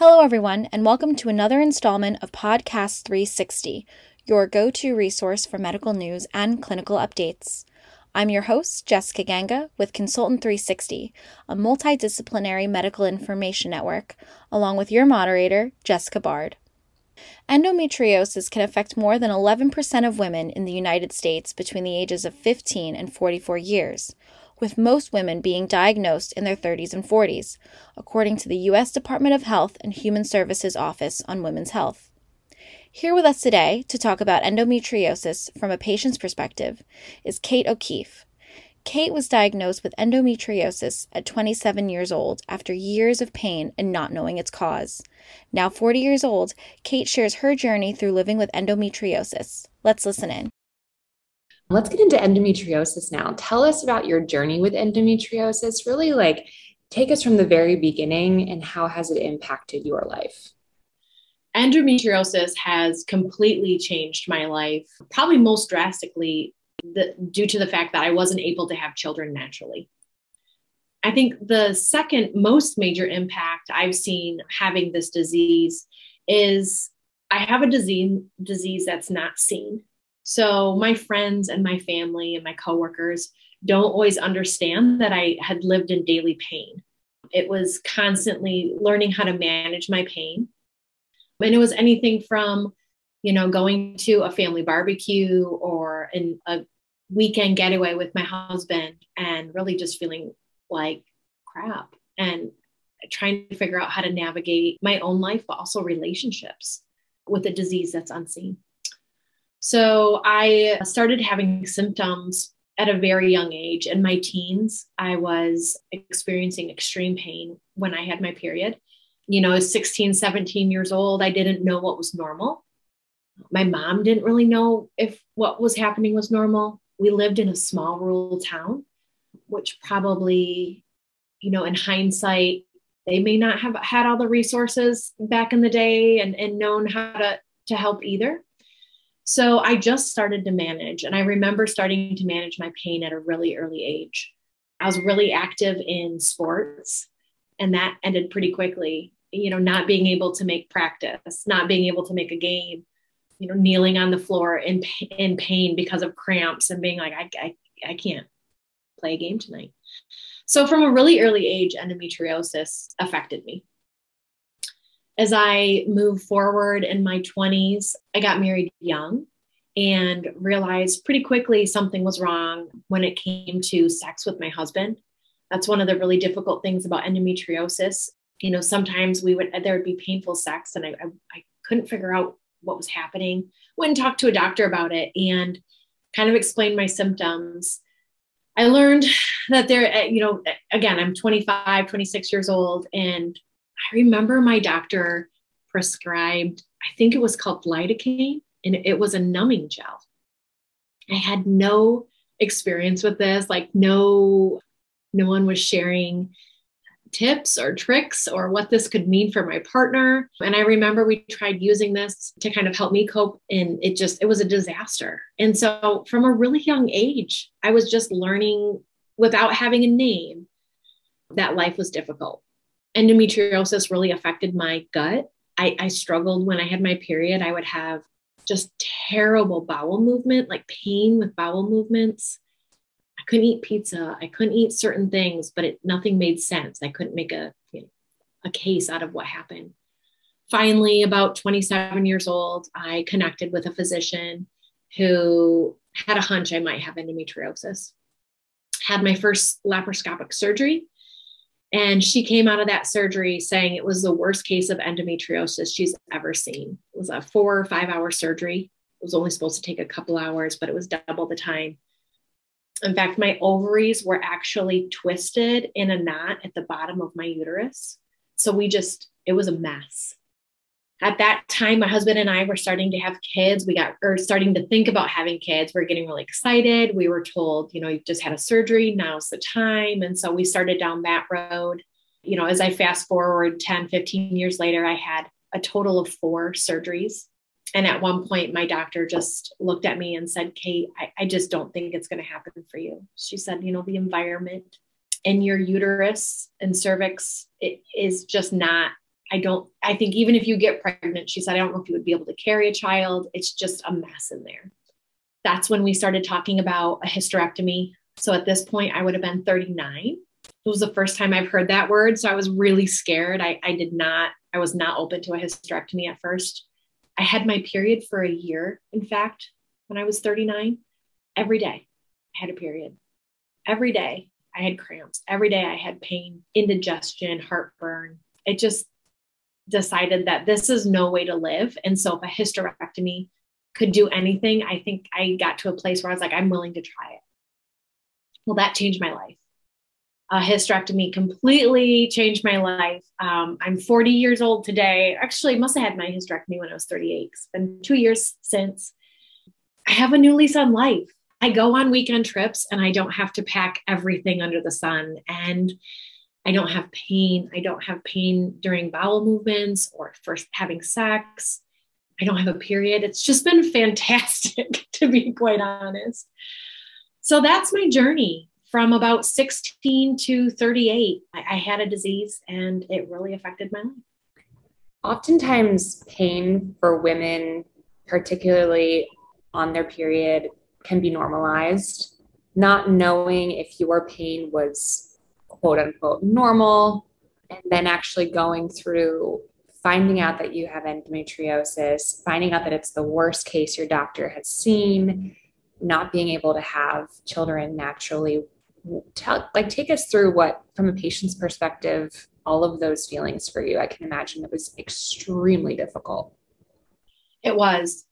Hello, everyone, and welcome to another installment of Podcast 360, your go to resource for medical news and clinical updates. I'm your host, Jessica Ganga, with Consultant 360, a multidisciplinary medical information network, along with your moderator, Jessica Bard. Endometriosis can affect more than 11% of women in the United States between the ages of 15 and 44 years, with most women being diagnosed in their 30s and 40s, according to the U.S. Department of Health and Human Services Office on Women's Health. Here with us today to talk about endometriosis from a patient's perspective is Kate O'Keefe. Kate was diagnosed with endometriosis at 27 years old after years of pain and not knowing its cause. Now 40 years old, Kate shares her journey through living with endometriosis. Let's listen in. Let's get into endometriosis now. Tell us about your journey with endometriosis. Really, like, take us from the very beginning and how has it impacted your life? Endometriosis has completely changed my life, probably most drastically the, due to the fact that I wasn't able to have children naturally. I think the second most major impact I've seen having this disease is I have a disease disease that's not seen. So my friends and my family and my coworkers don't always understand that I had lived in daily pain. It was constantly learning how to manage my pain. And it was anything from, you know, going to a family barbecue or in a weekend getaway with my husband and really just feeling like crap and trying to figure out how to navigate my own life, but also relationships with a disease that's unseen. So I started having symptoms at a very young age. In my teens, I was experiencing extreme pain when I had my period. You know, 16, 17 years old, I didn't know what was normal. My mom didn't really know if what was happening was normal. We lived in a small rural town, which probably, you know, in hindsight, they may not have had all the resources back in the day and, and known how to, to help either. So I just started to manage, and I remember starting to manage my pain at a really early age. I was really active in sports, and that ended pretty quickly. You know, not being able to make practice, not being able to make a game, you know, kneeling on the floor in in pain because of cramps, and being like, I, I, I can't play a game tonight. So from a really early age, endometriosis affected me as I moved forward in my 20s, I got married young and realized pretty quickly something was wrong when it came to sex with my husband. That's one of the really difficult things about endometriosis. You know, sometimes we would there would be painful sex, and I, I, I couldn't figure out what was happening. Went and talked to a doctor about it, and kind of explained my symptoms. I learned that there, you know, again, I'm 25, 26 years old, and I remember my doctor prescribed, I think it was called lidocaine, and it was a numbing gel. I had no experience with this, like no, no one was sharing tips or tricks or what this could mean for my partner. And I remember we tried using this to kind of help me cope and it just it was a disaster. And so from a really young age, I was just learning without having a name that life was difficult endometriosis really affected my gut. I, I struggled when I had my period. I would have just terrible bowel movement, like pain with bowel movements. I couldn't eat pizza. I couldn't eat certain things, but it, nothing made sense. I couldn't make a, you know, a case out of what happened. Finally, about 27 years old, I connected with a physician who had a hunch I might have endometriosis. Had my first laparoscopic surgery and she came out of that surgery saying it was the worst case of endometriosis she's ever seen. It was a four or five hour surgery. It was only supposed to take a couple hours, but it was double the time. In fact, my ovaries were actually twisted in a knot at the bottom of my uterus. So we just, it was a mess at that time, my husband and I were starting to have kids. We got, or starting to think about having kids. We are getting really excited. We were told, you know, you just had a surgery. Now's the time. And so we started down that road. You know, as I fast forward 10, 15 years later, I had a total of four surgeries. And at one point, my doctor just looked at me and said, Kate, I, I just don't think it's going to happen for you. She said, you know, the environment in your uterus and cervix is just not I don't, I think even if you get pregnant, she said, I don't know if you would be able to carry a child. It's just a mess in there. That's when we started talking about a hysterectomy. So at this point, I would have been 39. It was the first time I've heard that word. So I was really scared. I, I did not, I was not open to a hysterectomy at first. I had my period for a year, in fact, when I was 39. Every day I had a period. Every day I had cramps. Every day I had pain, indigestion, heartburn. It just decided that this is no way to live. And so if a hysterectomy could do anything, I think I got to a place where I was like, I'm willing to try it. Well, that changed my life. A hysterectomy completely changed my life. Um, I'm 40 years old today. Actually, must have had my hysterectomy when I was 38. It's been two years since. I have a new lease on life. I go on weekend trips and I don't have to pack everything under the sun. And I don't have pain. I don't have pain during bowel movements or first having sex. I don't have a period. It's just been fantastic, to be quite honest. So that's my journey from about 16 to 38. I, I had a disease and it really affected my life. Oftentimes, pain for women, particularly on their period, can be normalized. Not knowing if your pain was quote unquote normal, and then actually going through finding out that you have endometriosis, finding out that it's the worst case your doctor has seen, not being able to have children naturally. Tell, like, take us through what, from a patient's perspective, all of those feelings for you. I can imagine it was extremely difficult. It was.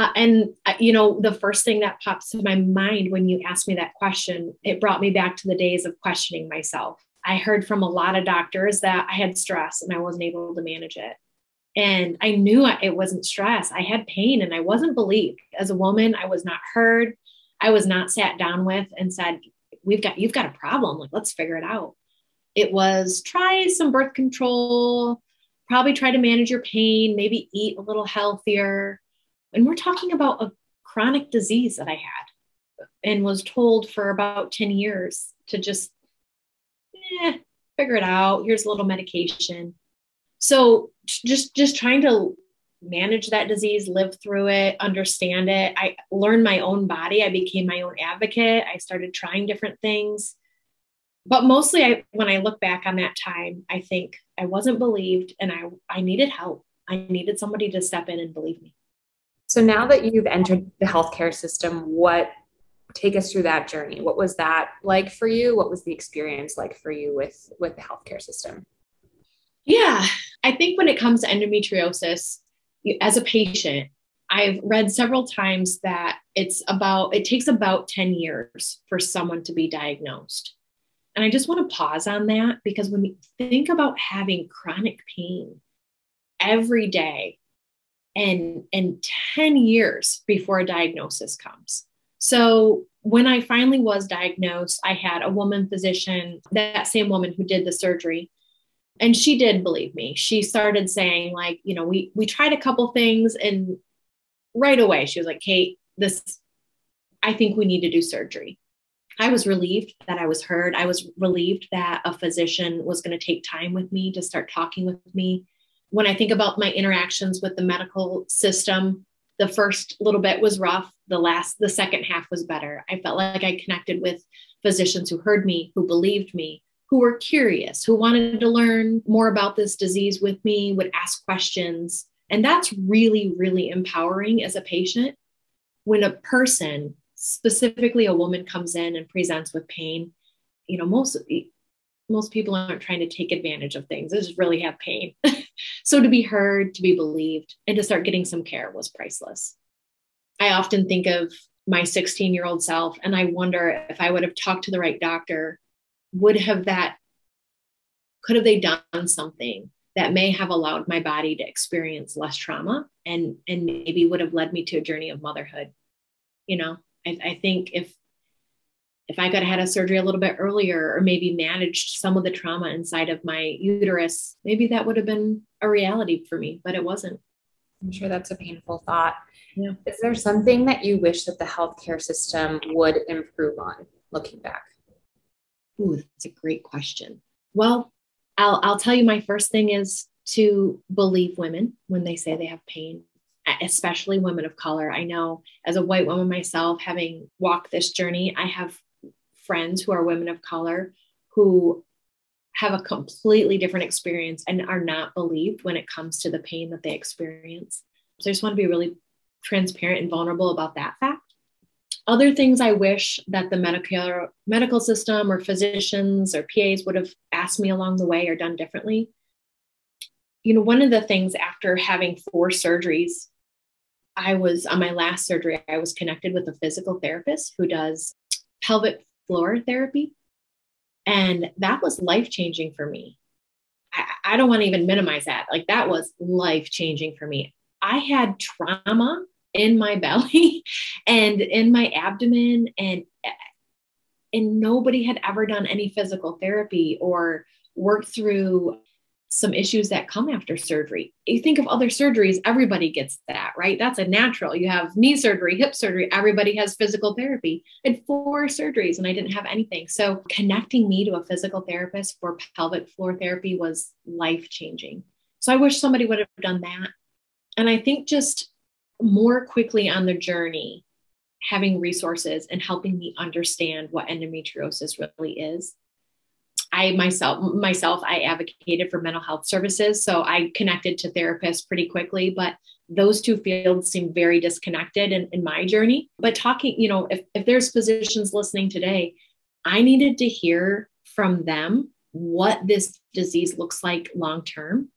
Uh, and uh, you know the first thing that pops to my mind when you asked me that question it brought me back to the days of questioning myself. I heard from a lot of doctors that i had stress and i wasn't able to manage it. And i knew it wasn't stress. I had pain and i wasn't believed. As a woman i was not heard. I was not sat down with and said we've got you've got a problem. Like let's figure it out. It was try some birth control. Probably try to manage your pain. Maybe eat a little healthier and we're talking about a chronic disease that I had and was told for about 10 years to just eh, figure it out. Here's a little medication. So just just trying to manage that disease, live through it, understand it. I learned my own body. I became my own advocate. I started trying different things. But mostly I when I look back on that time, I think I wasn't believed and I I needed help. I needed somebody to step in and believe me. So now that you've entered the healthcare system, what take us through that journey? What was that like for you? What was the experience like for you with with the healthcare system? Yeah, I think when it comes to endometriosis, as a patient, I've read several times that it's about it takes about 10 years for someone to be diagnosed. And I just want to pause on that because when you think about having chronic pain every day and and 10 years before a diagnosis comes. So when i finally was diagnosed i had a woman physician that same woman who did the surgery and she did believe me. She started saying like you know we we tried a couple things and right away she was like kate this i think we need to do surgery. I was relieved that i was heard. I was relieved that a physician was going to take time with me to start talking with me when I think about my interactions with the medical system, the first little bit was rough. The last, the second half was better. I felt like I connected with physicians who heard me, who believed me, who were curious, who wanted to learn more about this disease with me, would ask questions. And that's really, really empowering as a patient when a person, specifically a woman, comes in and presents with pain. You know, most most people aren't trying to take advantage of things. They just really have pain. so to be heard, to be believed, and to start getting some care was priceless. I often think of my 16 year old self and I wonder if I would have talked to the right doctor, would have that, could have they done something that may have allowed my body to experience less trauma and and maybe would have led me to a journey of motherhood. You know, I, I think if if I could have had a surgery a little bit earlier or maybe managed some of the trauma inside of my uterus, maybe that would have been a reality for me, but it wasn't. I'm sure that's a painful thought. Yeah. Is there something that you wish that the healthcare system would improve on looking back? Ooh, that's a great question. Well, I'll, I'll tell you my first thing is to believe women when they say they have pain, especially women of color. I know as a white woman myself, having walked this journey, I have friends who are women of color who have a completely different experience and are not believed when it comes to the pain that they experience. So I just want to be really transparent and vulnerable about that fact. Other things I wish that the medical medical system or physicians or PAs would have asked me along the way or done differently. You know, one of the things after having four surgeries, I was on my last surgery, I was connected with a physical therapist who does pelvic floor therapy. And that was life changing for me. I, I don't want to even minimize that. Like, that was life changing for me. I had trauma in my belly and in my abdomen and and nobody had ever done any physical therapy or worked through some issues that come after surgery. You think of other surgeries, everybody gets that, right? That's a natural. You have knee surgery, hip surgery, everybody has physical therapy. I had four surgeries and I didn't have anything. So connecting me to a physical therapist for pelvic floor therapy was life changing. So I wish somebody would have done that. And I think just more quickly on the journey, having resources and helping me understand what endometriosis really is. I myself myself I advocated for mental health services, so I connected to therapists pretty quickly, but those two fields seem very disconnected in, in my journey. But talking, you know, if, if there's physicians listening today, I needed to hear from them what this disease looks like long term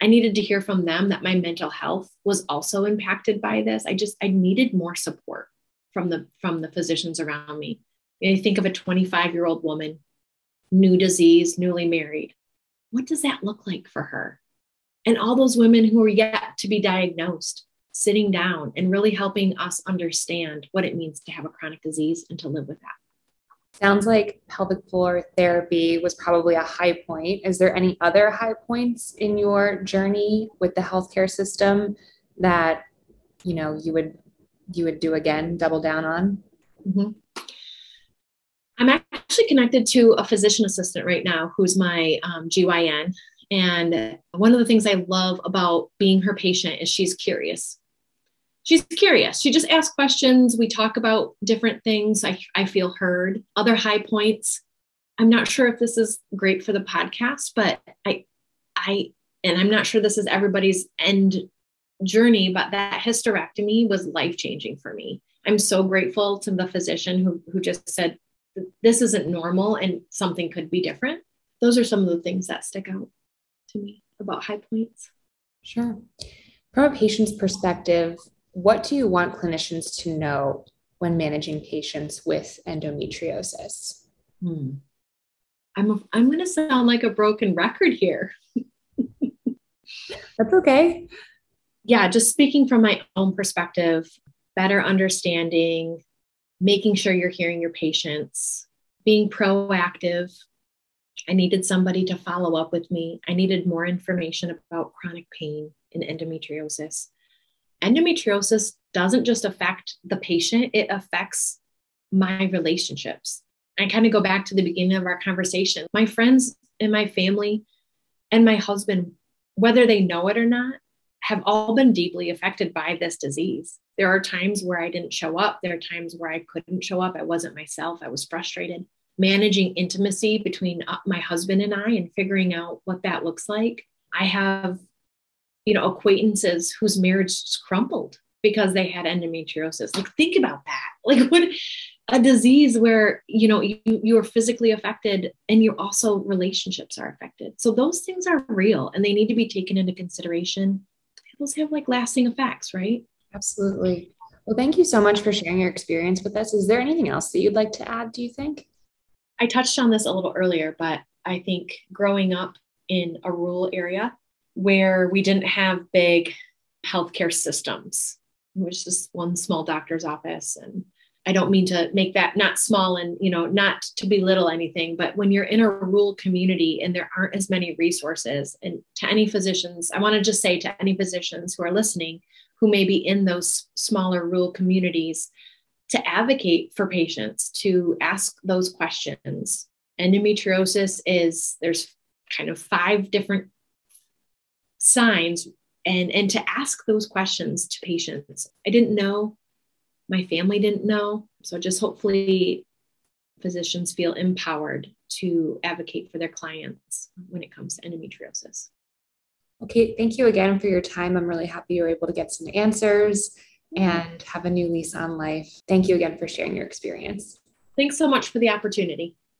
I needed to hear from them that my mental health was also impacted by this. I just I needed more support from the from the physicians around me. You think of a 25 year old woman, new disease, newly married. What does that look like for her? And all those women who are yet to be diagnosed, sitting down and really helping us understand what it means to have a chronic disease and to live with that. Sounds like pelvic floor therapy was probably a high point. Is there any other high points in your journey with the healthcare system that you know you would you would do again, double down on? Mm-hmm. I'm actually connected to a physician assistant right now who's my um, GYN. And one of the things I love about being her patient is she's curious she's curious. She just asks questions. We talk about different things. I, I feel heard. Other high points. I'm not sure if this is great for the podcast, but I, I, and I'm not sure this is everybody's end journey, but that hysterectomy was life changing for me. I'm so grateful to the physician who, who just said, this isn't normal and something could be different. Those are some of the things that stick out to me about high points. Sure. From a patient's perspective, what do you want clinicians to know when managing patients with endometriosis? Hmm. I'm, a, I'm going to sound like a broken record here. That's okay. Yeah, just speaking from my own perspective, better understanding, making sure you're hearing your patients, being proactive. I needed somebody to follow up with me. I needed more information about chronic pain and endometriosis endometriosis doesn't just affect the patient, it affects my relationships. I kind of go back to the beginning of our conversation. My friends and my family and my husband, whether they know it or not, have all been deeply affected by this disease. There are times where I didn't show up. There are times where I couldn't show up. I wasn't myself. I was frustrated. Managing intimacy between uh, my husband and I and figuring out what that looks like. I have you know, acquaintances whose marriage crumbled because they had endometriosis. Like, think about that. Like, what a disease where you know you you are physically affected and you also relationships are affected. So those things are real and they need to be taken into consideration. Those have like lasting effects, right? Absolutely. Well, thank you so much for sharing your experience with us. Is there anything else that you'd like to add, do you think? I touched on this a little earlier, but I think growing up in a rural area where we didn't have big healthcare systems. It was just one small doctor's office. And I don't mean to make that not small and, you know, not to belittle anything, but when you're in a rural community and there aren't as many resources, and to any physicians, I want to just say to any physicians who are listening who may be in those smaller rural communities, to advocate for patients, to ask those questions. Endometriosis is, there's kind of five different signs and and to ask those questions to patients. I didn't know. My family didn't know. So just hopefully physicians feel empowered to advocate for their clients when it comes to endometriosis okay thank you again for your time. I'm really happy you were able to get some answers mm-hmm. and have a new lease on life. Thank you again for sharing your experience. Thanks so much for the opportunity